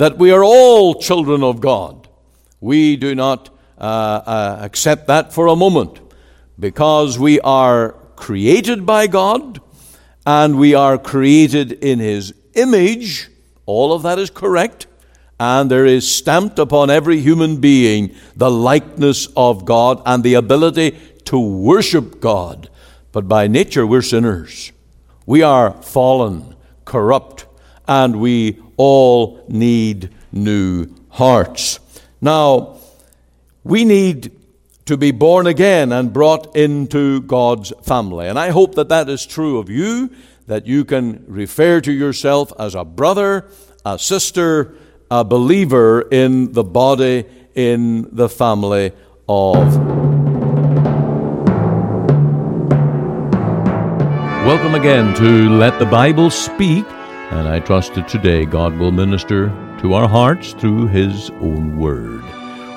that we are all children of God. We do not uh, uh, accept that for a moment because we are created by God and we are created in His image. All of that is correct. And there is stamped upon every human being the likeness of God and the ability to worship God. But by nature, we're sinners. We are fallen, corrupt, and we all need new hearts. Now, we need to be born again and brought into God's family. And I hope that that is true of you, that you can refer to yourself as a brother, a sister, a believer in the body, in the family of. Welcome again to Let the Bible Speak. And I trust that today God will minister to our hearts through His own Word.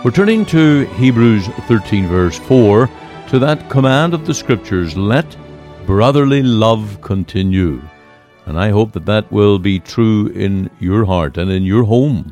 We're turning to Hebrews 13, verse 4, to that command of the Scriptures let brotherly love continue. And I hope that that will be true in your heart and in your home,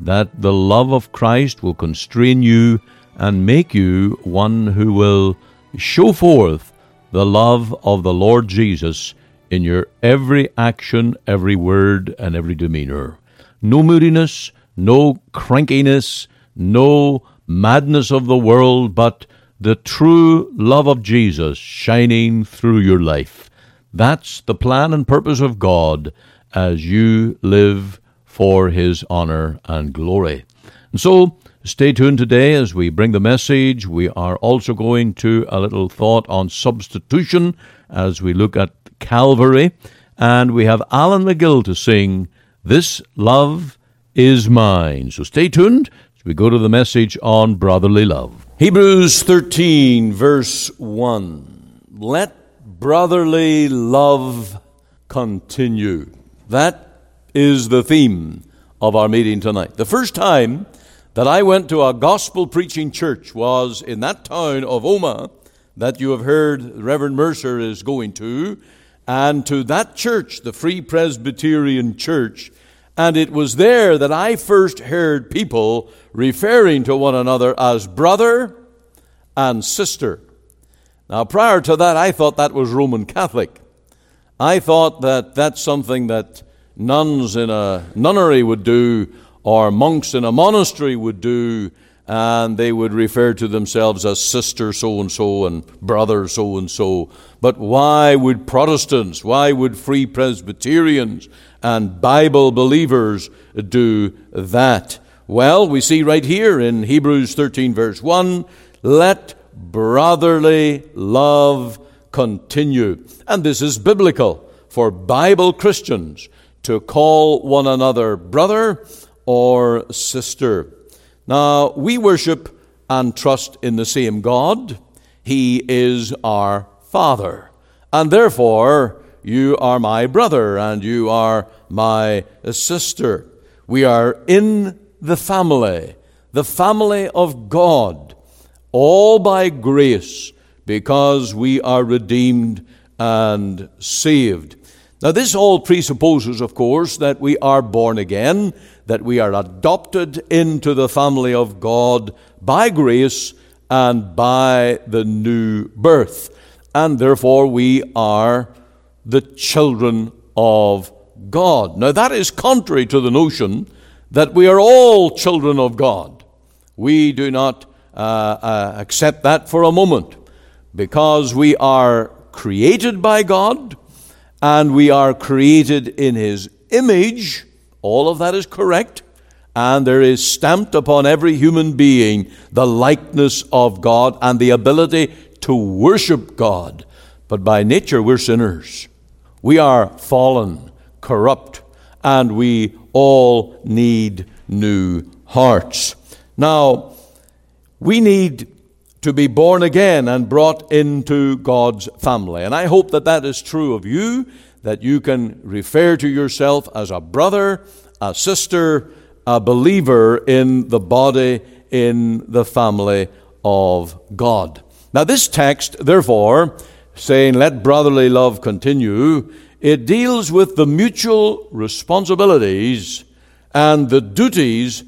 that the love of Christ will constrain you and make you one who will show forth the love of the Lord Jesus in your every action, every word, and every demeanor. No moodiness, no crankiness, no madness of the world, but the true love of Jesus shining through your life. That's the plan and purpose of God as you live for His honor and glory. And so, stay tuned today as we bring the message. We are also going to a little thought on substitution as we look at Calvary. And we have Alan McGill to sing, This Love is Mine. So stay tuned as we go to the message on brotherly love. Hebrews 13, verse 1. Let brotherly love continue. That is the theme of our meeting tonight. The first time that I went to a gospel preaching church was in that town of Omagh that you have heard Reverend Mercer is going to and to that church, the Free Presbyterian Church. And it was there that I first heard people referring to one another as brother and sister. Now, prior to that, I thought that was Roman Catholic. I thought that that's something that nuns in a nunnery would do or monks in a monastery would do and they would refer to themselves as sister so and so and brother so and so. But why would Protestants, why would free Presbyterians and Bible believers do that? Well, we see right here in Hebrews 13, verse 1 let brotherly love continue. And this is biblical for Bible Christians to call one another brother or sister. Now, we worship and trust in the same God. He is our Father. And therefore, you are my brother and you are my sister. We are in the family, the family of God, all by grace because we are redeemed and saved. Now, this all presupposes, of course, that we are born again, that we are adopted into the family of God by grace and by the new birth. And therefore, we are the children of God. Now, that is contrary to the notion that we are all children of God. We do not uh, uh, accept that for a moment because we are created by God and we are created in His image. All of that is correct. And there is stamped upon every human being the likeness of God and the ability to worship God. But by nature, we're sinners. We are fallen, corrupt, and we all need new hearts. Now, we need to be born again and brought into God's family. And I hope that that is true of you, that you can refer to yourself as a brother, a sister, a believer in the body, in the family of God. Now, this text, therefore, saying, let brotherly love continue, it deals with the mutual responsibilities and the duties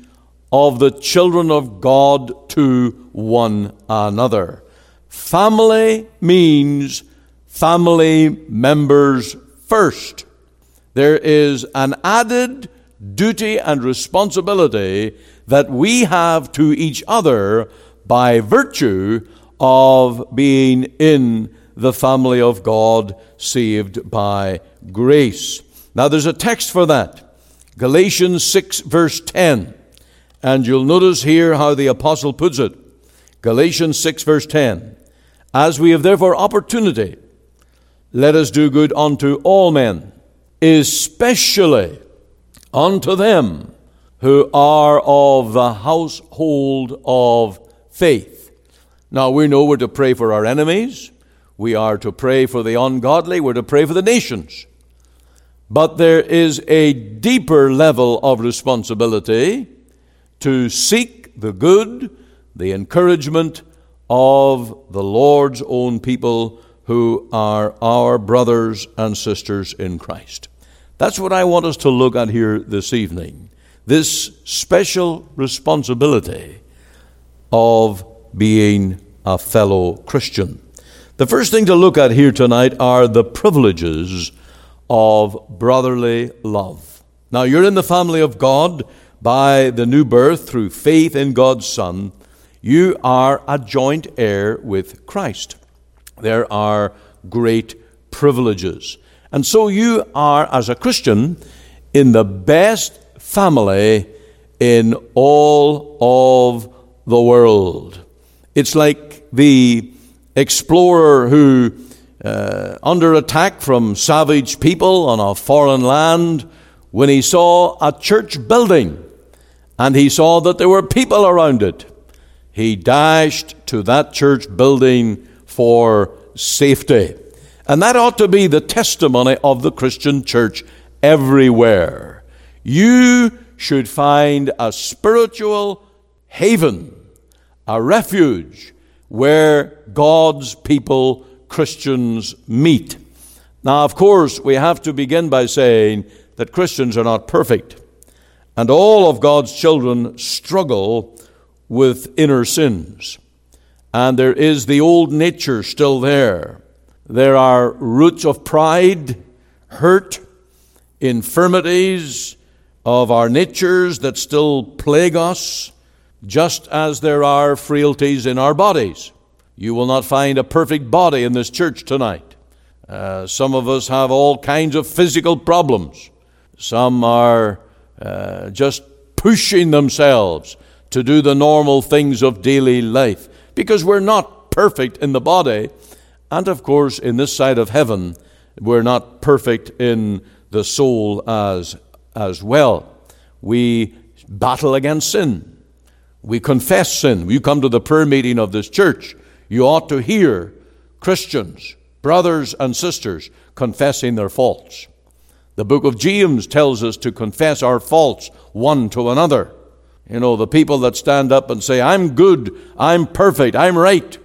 of the children of God to one another. Family means family members first. There is an added duty and responsibility that we have to each other by virtue of being in the family of God, saved by grace. Now, there's a text for that Galatians 6, verse 10. And you'll notice here how the apostle puts it. Galatians 6, verse 10. As we have therefore opportunity, let us do good unto all men, especially unto them who are of the household of faith. Now we know we're to pray for our enemies, we are to pray for the ungodly, we're to pray for the nations. But there is a deeper level of responsibility to seek the good, the encouragement of the Lord's own people who are our brothers and sisters in Christ. That's what I want us to look at here this evening. This special responsibility of being a fellow Christian. The first thing to look at here tonight are the privileges of brotherly love. Now, you're in the family of God by the new birth through faith in God's Son. You are a joint heir with Christ. There are great privileges. And so you are, as a Christian, in the best family in all of the world. It's like the explorer who, uh, under attack from savage people on a foreign land, when he saw a church building and he saw that there were people around it, he dashed to that church building for safety. And that ought to be the testimony of the Christian church everywhere. You should find a spiritual haven, a refuge where God's people, Christians, meet. Now, of course, we have to begin by saying that Christians are not perfect, and all of God's children struggle with inner sins. And there is the old nature still there. There are roots of pride, hurt, infirmities of our natures that still plague us, just as there are frailties in our bodies. You will not find a perfect body in this church tonight. Uh, some of us have all kinds of physical problems. Some are uh, just pushing themselves to do the normal things of daily life because we're not perfect in the body and of course, in this side of heaven, we're not perfect in the soul as, as well. We battle against sin. We confess sin. You come to the prayer meeting of this church, you ought to hear Christians, brothers and sisters, confessing their faults. The book of James tells us to confess our faults one to another. You know, the people that stand up and say, I'm good, I'm perfect, I'm right.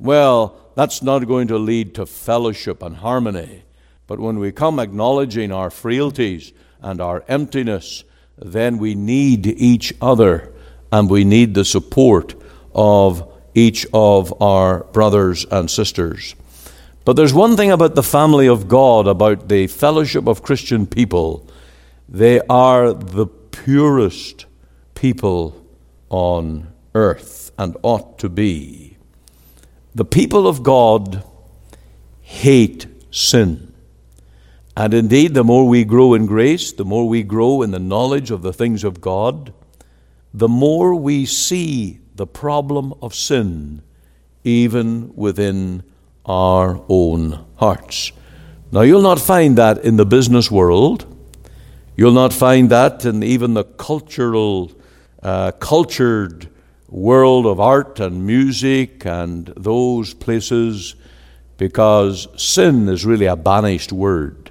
Well, that's not going to lead to fellowship and harmony. But when we come acknowledging our frailties and our emptiness, then we need each other and we need the support of each of our brothers and sisters. But there's one thing about the family of God, about the fellowship of Christian people. They are the purest people on earth and ought to be. The people of God hate sin. And indeed, the more we grow in grace, the more we grow in the knowledge of the things of God, the more we see the problem of sin even within our own hearts. Now, you'll not find that in the business world. You'll not find that in even the cultural, uh, cultured world of art and music and those places because sin is really a banished word.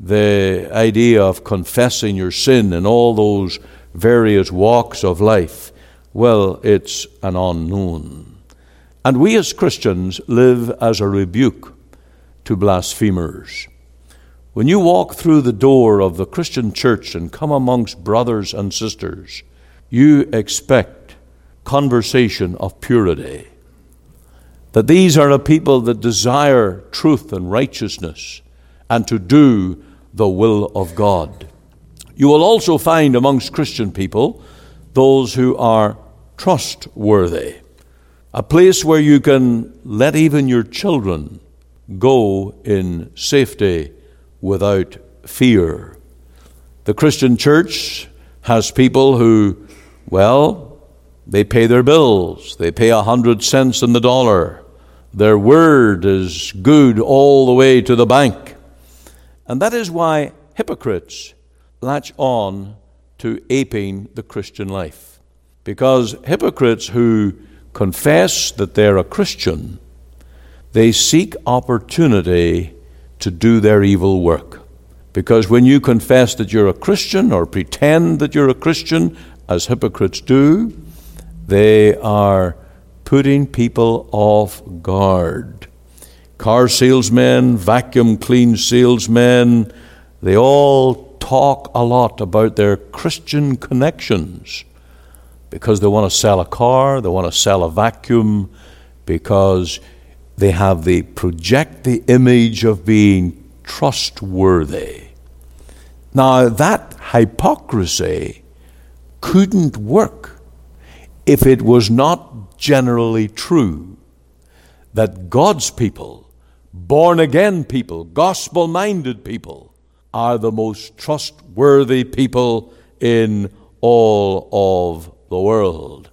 The idea of confessing your sin in all those various walks of life, well, it's an unknown. And we as Christians live as a rebuke to blasphemers. When you walk through the door of the Christian church and come amongst brothers and sisters, you expect conversation of purity. That these are a people that desire truth and righteousness and to do the will of God. You will also find amongst Christian people those who are trustworthy, a place where you can let even your children go in safety without fear. The Christian church has people who, well, they pay their bills, they pay a hundred cents in the dollar. Their word is good all the way to the bank. And that is why hypocrites latch on to aping the Christian life. Because hypocrites who confess that they're a Christian, they seek opportunity to do their evil work. Because when you confess that you're a Christian or pretend that you're a Christian, as hypocrites do, they are putting people off guard. Car salesmen, vacuum clean salesmen, they all talk a lot about their Christian connections because they want to sell a car, they want to sell a vacuum, because they have the project the image of being trustworthy. Now that hypocrisy couldn't work if it was not generally true that God's people, born again people, gospel minded people, are the most trustworthy people in all of the world.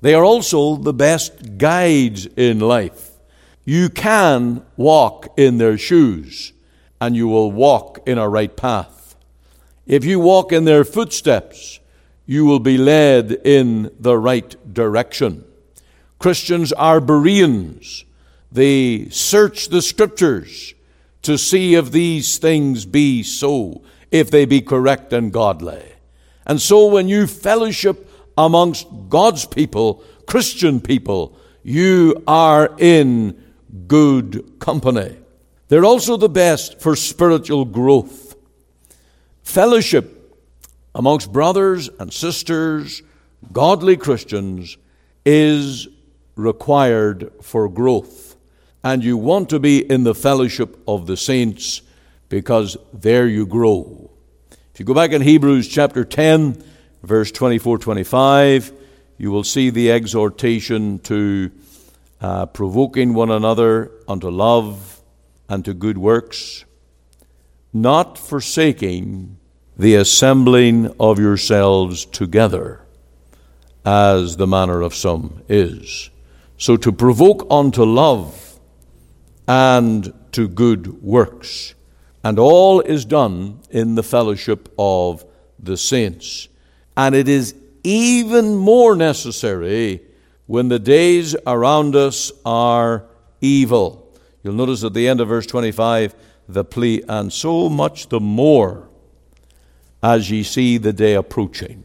They are also the best guides in life. You can walk in their shoes and you will walk in a right path. If you walk in their footsteps, you will be led in the right direction. Christians are Bereans. They search the scriptures to see if these things be so, if they be correct and godly. And so when you fellowship amongst God's people, Christian people, you are in good company. They're also the best for spiritual growth. Fellowship amongst brothers and sisters, godly Christians, is required for growth. And you want to be in the fellowship of the saints because there you grow. If you go back in Hebrews chapter 10, verse 24 25, you will see the exhortation to uh, provoking one another unto love and to good works, not forsaking the assembling of yourselves together, as the manner of some is. So to provoke unto love and to good works. And all is done in the fellowship of the saints. And it is even more necessary when the days around us are evil. You'll notice at the end of verse 25 the plea, and so much the more as ye see the day approaching.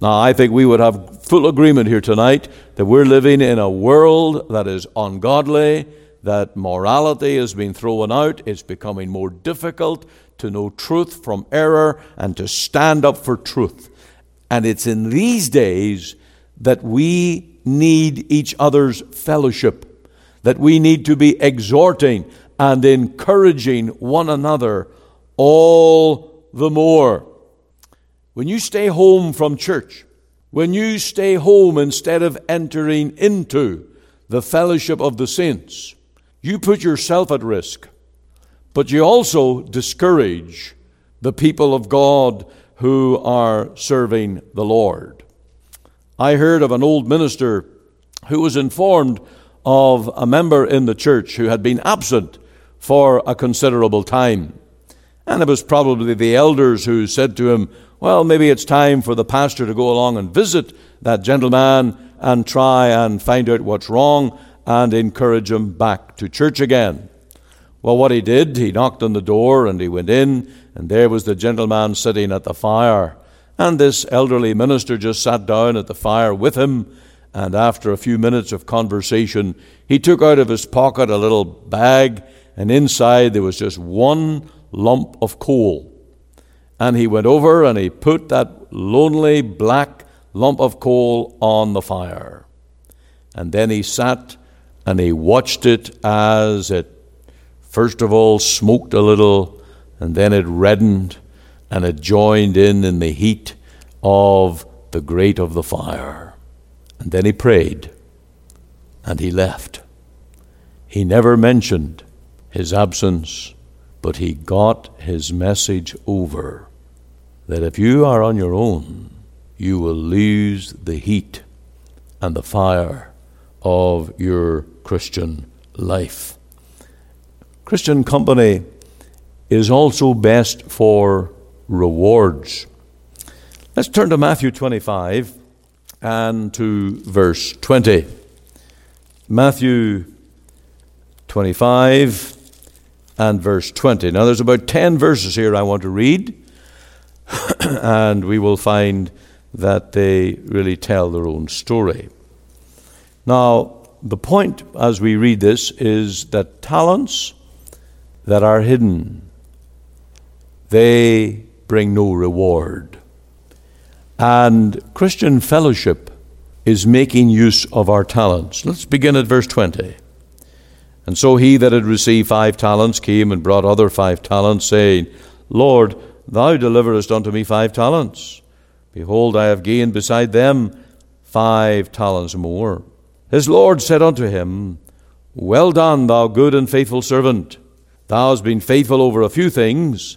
Now, I think we would have full agreement here tonight that we're living in a world that is ungodly, that morality has been thrown out. It's becoming more difficult to know truth from error and to stand up for truth. And it's in these days that we need each other's fellowship, that we need to be exhorting and encouraging one another all the more. When you stay home from church, when you stay home instead of entering into the fellowship of the saints, you put yourself at risk, but you also discourage the people of God who are serving the Lord. I heard of an old minister who was informed of a member in the church who had been absent for a considerable time. And it was probably the elders who said to him, Well, maybe it's time for the pastor to go along and visit that gentleman and try and find out what's wrong and encourage him back to church again. Well, what he did, he knocked on the door and he went in, and there was the gentleman sitting at the fire. And this elderly minister just sat down at the fire with him. And after a few minutes of conversation, he took out of his pocket a little bag, and inside there was just one lump of coal. And he went over and he put that lonely black lump of coal on the fire. And then he sat and he watched it as it first of all smoked a little, and then it reddened, and it joined in in the heat of the grate of the fire. And then he prayed, and he left. He never mentioned his absence, but he got his message over that if you are on your own, you will lose the heat and the fire of your Christian life. Christian company is also best for rewards. Let's turn to Matthew 25 and to verse 20. Matthew 25 and verse 20. Now, there's about 10 verses here I want to read, and we will find that they really tell their own story. Now, the point as we read this is that talents that are hidden, they bring no reward. And Christian fellowship is making use of our talents. Let's begin at verse 20. And so he that had received five talents came and brought other five talents, saying, Lord, thou deliverest unto me five talents. Behold, I have gained beside them five talents more. His Lord said unto him, Well done, thou good and faithful servant. Thou hast been faithful over a few things.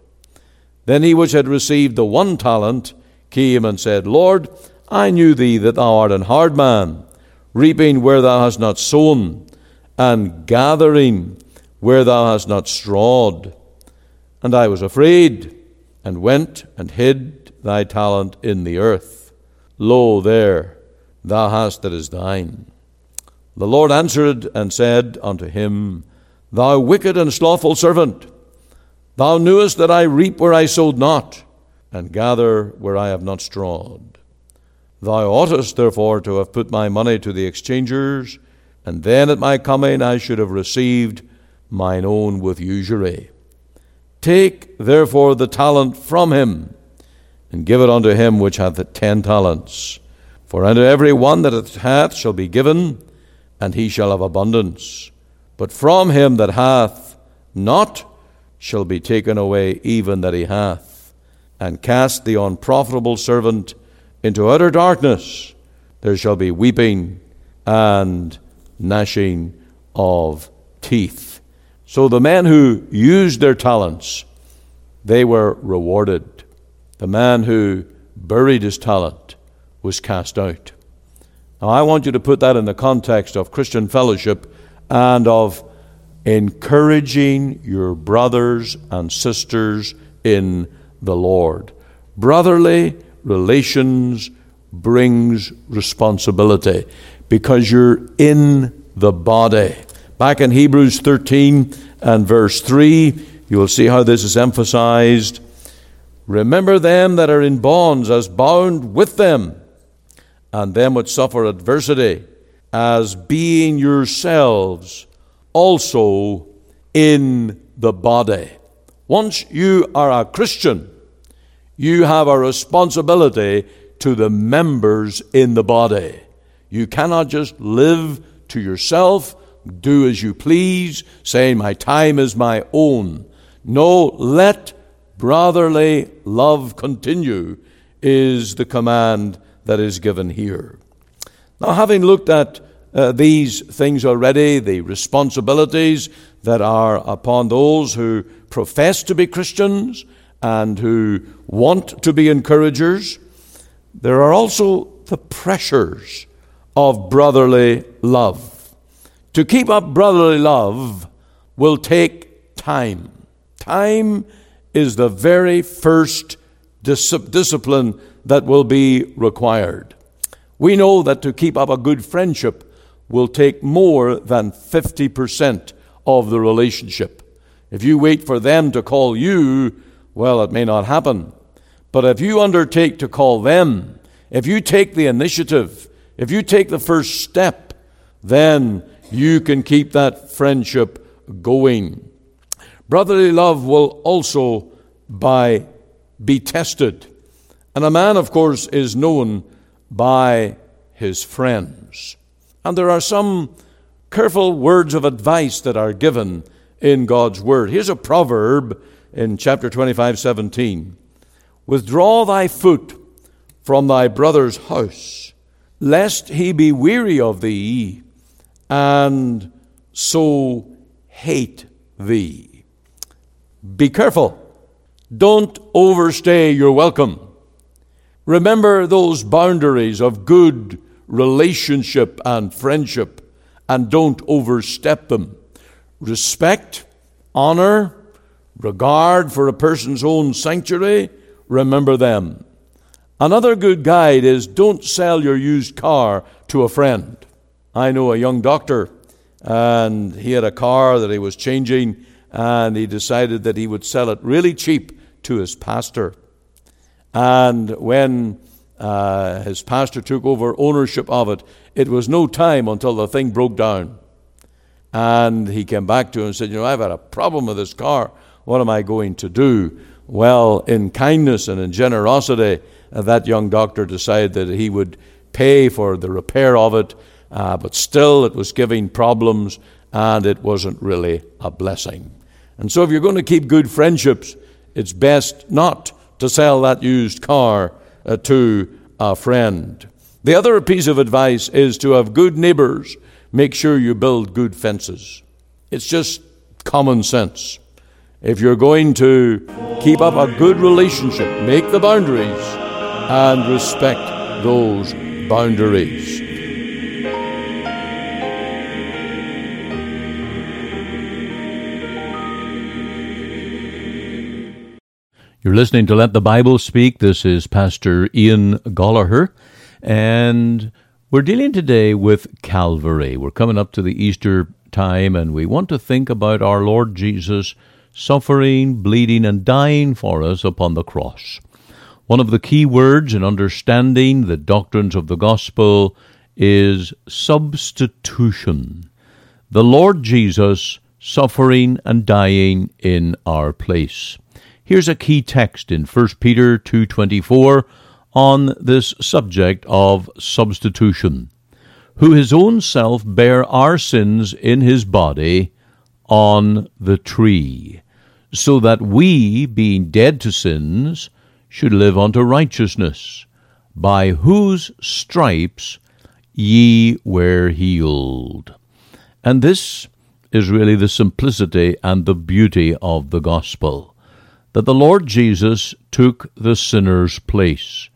Then he which had received the one talent came and said, Lord, I knew thee that thou art an hard man, reaping where thou hast not sown, and gathering where thou hast not strawed. And I was afraid, and went and hid thy talent in the earth. Lo, there thou hast that is thine. The Lord answered and said unto him, Thou wicked and slothful servant, thou knewest that I reap where I sowed not, and gather where I have not strawed. Thou oughtest therefore to have put my money to the exchangers, and then at my coming I should have received mine own with usury. Take therefore the talent from him, and give it unto him which hath ten talents. For unto every one that hath shall be given, and he shall have abundance. But from him that hath not shall be taken away even that he hath. And cast the unprofitable servant into utter darkness. There shall be weeping and gnashing of teeth. So the men who used their talents, they were rewarded. The man who buried his talent was cast out. Now, I want you to put that in the context of Christian fellowship and of encouraging your brothers and sisters in the Lord. Brotherly relations brings responsibility because you're in the body. Back in Hebrews 13 and verse 3, you will see how this is emphasized. Remember them that are in bonds as bound with them, and them which suffer adversity, as being yourselves also in the body. Once you are a Christian, you have a responsibility to the members in the body. You cannot just live to yourself do as you please, saying, My time is my own. No, let brotherly love continue, is the command that is given here. Now, having looked at uh, these things already, the responsibilities that are upon those who profess to be Christians and who want to be encouragers, there are also the pressures of brotherly love. To keep up brotherly love will take time. Time is the very first dis- discipline that will be required. We know that to keep up a good friendship will take more than 50% of the relationship. If you wait for them to call you, well, it may not happen. But if you undertake to call them, if you take the initiative, if you take the first step, then you can keep that friendship going. Brotherly love will also by be tested. And a man, of course, is known by his friends. And there are some careful words of advice that are given in God's Word. Here's a proverb in chapter 25, 17. Withdraw thy foot from thy brother's house, lest he be weary of thee and so hate thee. Be careful. Don't overstay your welcome. Remember those boundaries of good relationship and friendship and don't overstep them. Respect, honor, regard for a person's own sanctuary, remember them. Another good guide is don't sell your used car to a friend. I know a young doctor, and he had a car that he was changing, and he decided that he would sell it really cheap to his pastor. And when uh, his pastor took over ownership of it, it was no time until the thing broke down. And he came back to him and said, You know, I've had a problem with this car. What am I going to do? Well, in kindness and in generosity, uh, that young doctor decided that he would pay for the repair of it, uh, but still it was giving problems and it wasn't really a blessing. And so, if you're going to keep good friendships, it's best not to sell that used car uh, to a friend. The other piece of advice is to have good neighbors. Make sure you build good fences. It's just common sense. If you're going to keep up a good relationship, make the boundaries and respect those boundaries. You're listening to Let the Bible Speak. This is Pastor Ian Goligher, and we're dealing today with Calvary. We're coming up to the Easter time, and we want to think about our Lord Jesus suffering, bleeding, and dying for us upon the cross. One of the key words in understanding the doctrines of the gospel is substitution. The Lord Jesus suffering and dying in our place. Here's a key text in 1 Peter 2:24 on this subject of substitution. Who his own self bare our sins in his body on the tree, so that we, being dead to sins, should live unto righteousness, by whose stripes ye were healed. And this is really the simplicity and the beauty of the gospel that the Lord Jesus took the sinner's place.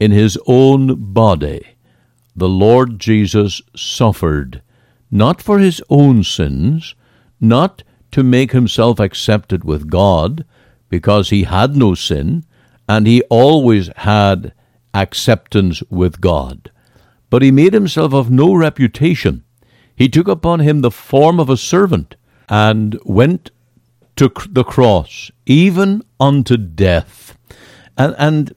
In his own body, the Lord Jesus suffered, not for his own sins, not to make himself accepted with God, because he had no sin, and he always had acceptance with God. But he made himself of no reputation. He took upon him the form of a servant, and went to the cross, even unto death. And, and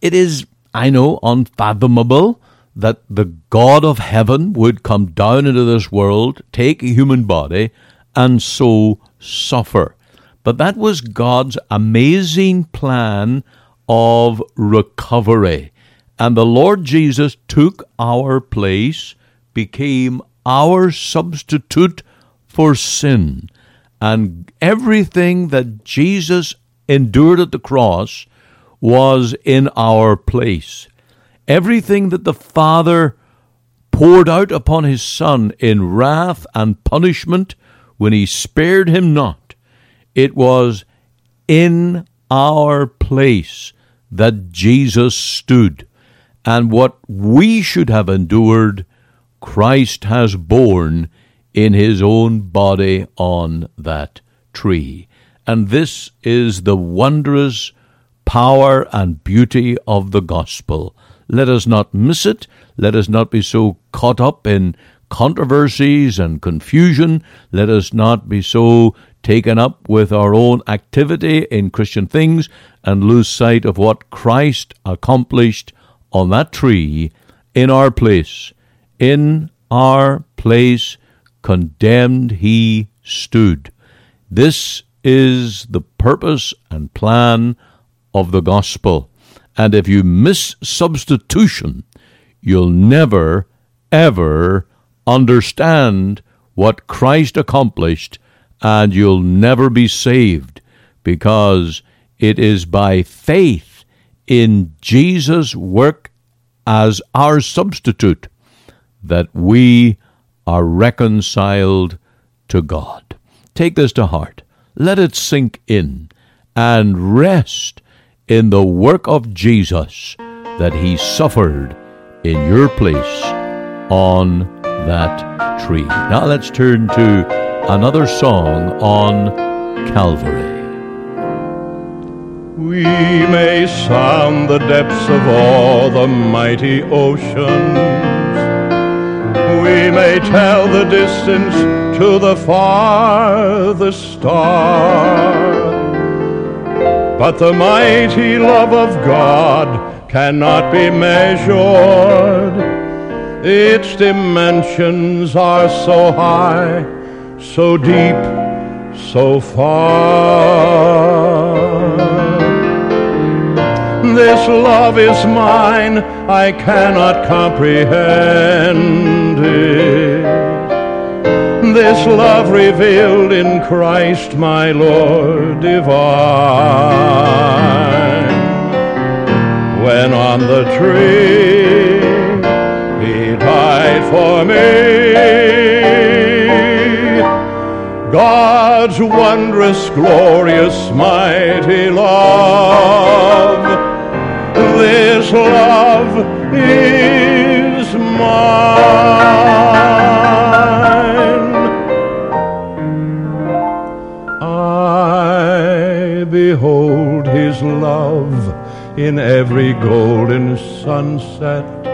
it is, I know, unfathomable that the God of heaven would come down into this world, take a human body, and so suffer. But that was God's amazing plan of recovery. And the Lord Jesus took our place, became our substitute for sin. And everything that Jesus endured at the cross was in our place. Everything that the Father poured out upon his Son in wrath and punishment when he spared him not, it was in our place that Jesus stood. And what we should have endured, Christ has borne in his own body on that tree. And this is the wondrous power and beauty of the gospel. Let us not miss it. Let us not be so caught up in controversies and confusion. Let us not be so taken up with our own activity in Christian things and lose sight of what Christ accomplished on that tree in our place. In our place, condemned he stood. This is the purpose and plan of the gospel. And if you miss substitution, you'll never, ever understand what Christ accomplished, and you'll never be saved because it is by faith in Jesus' work as our substitute that we are reconciled to God. Take this to heart. Let it sink in and rest in the work of Jesus that he suffered in your place on that tree. Now let's turn to another song on Calvary. We may sound the depths of all the mighty oceans. We may tell the distance to the farthest star. But the mighty love of God cannot be measured. Its dimensions are so high, so deep, so far. This love is mine, I cannot comprehend This love revealed in Christ my Lord divine. When on the tree he died for me. God's wondrous, glorious, mighty love. This love is mine. I behold his love in every golden sunset.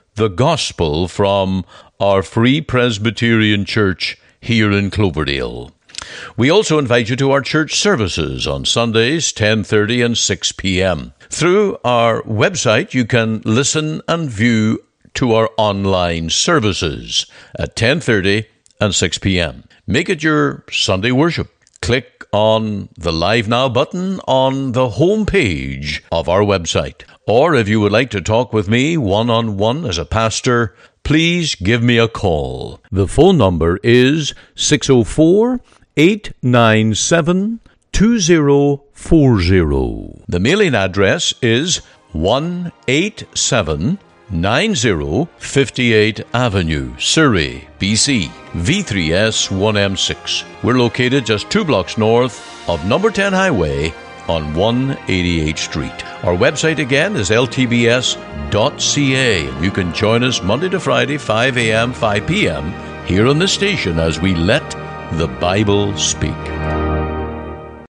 the gospel from our Free Presbyterian Church here in Cloverdale. We also invite you to our church services on Sundays 10:30 and 6 p.m. Through our website you can listen and view to our online services at 10:30 and 6 p.m. Make it your Sunday worship. Click on the Live Now button on the home page of our website. Or if you would like to talk with me one on one as a pastor, please give me a call. The phone number is 604 897 2040. The mailing address is 187 9058 Avenue, Surrey, BC, V3S1M6. We're located just two blocks north of number 10 Highway on 188th Street. Our website again is ltbs.ca. You can join us Monday to Friday, 5 a.m., 5 p.m. here on the station as we let the Bible speak.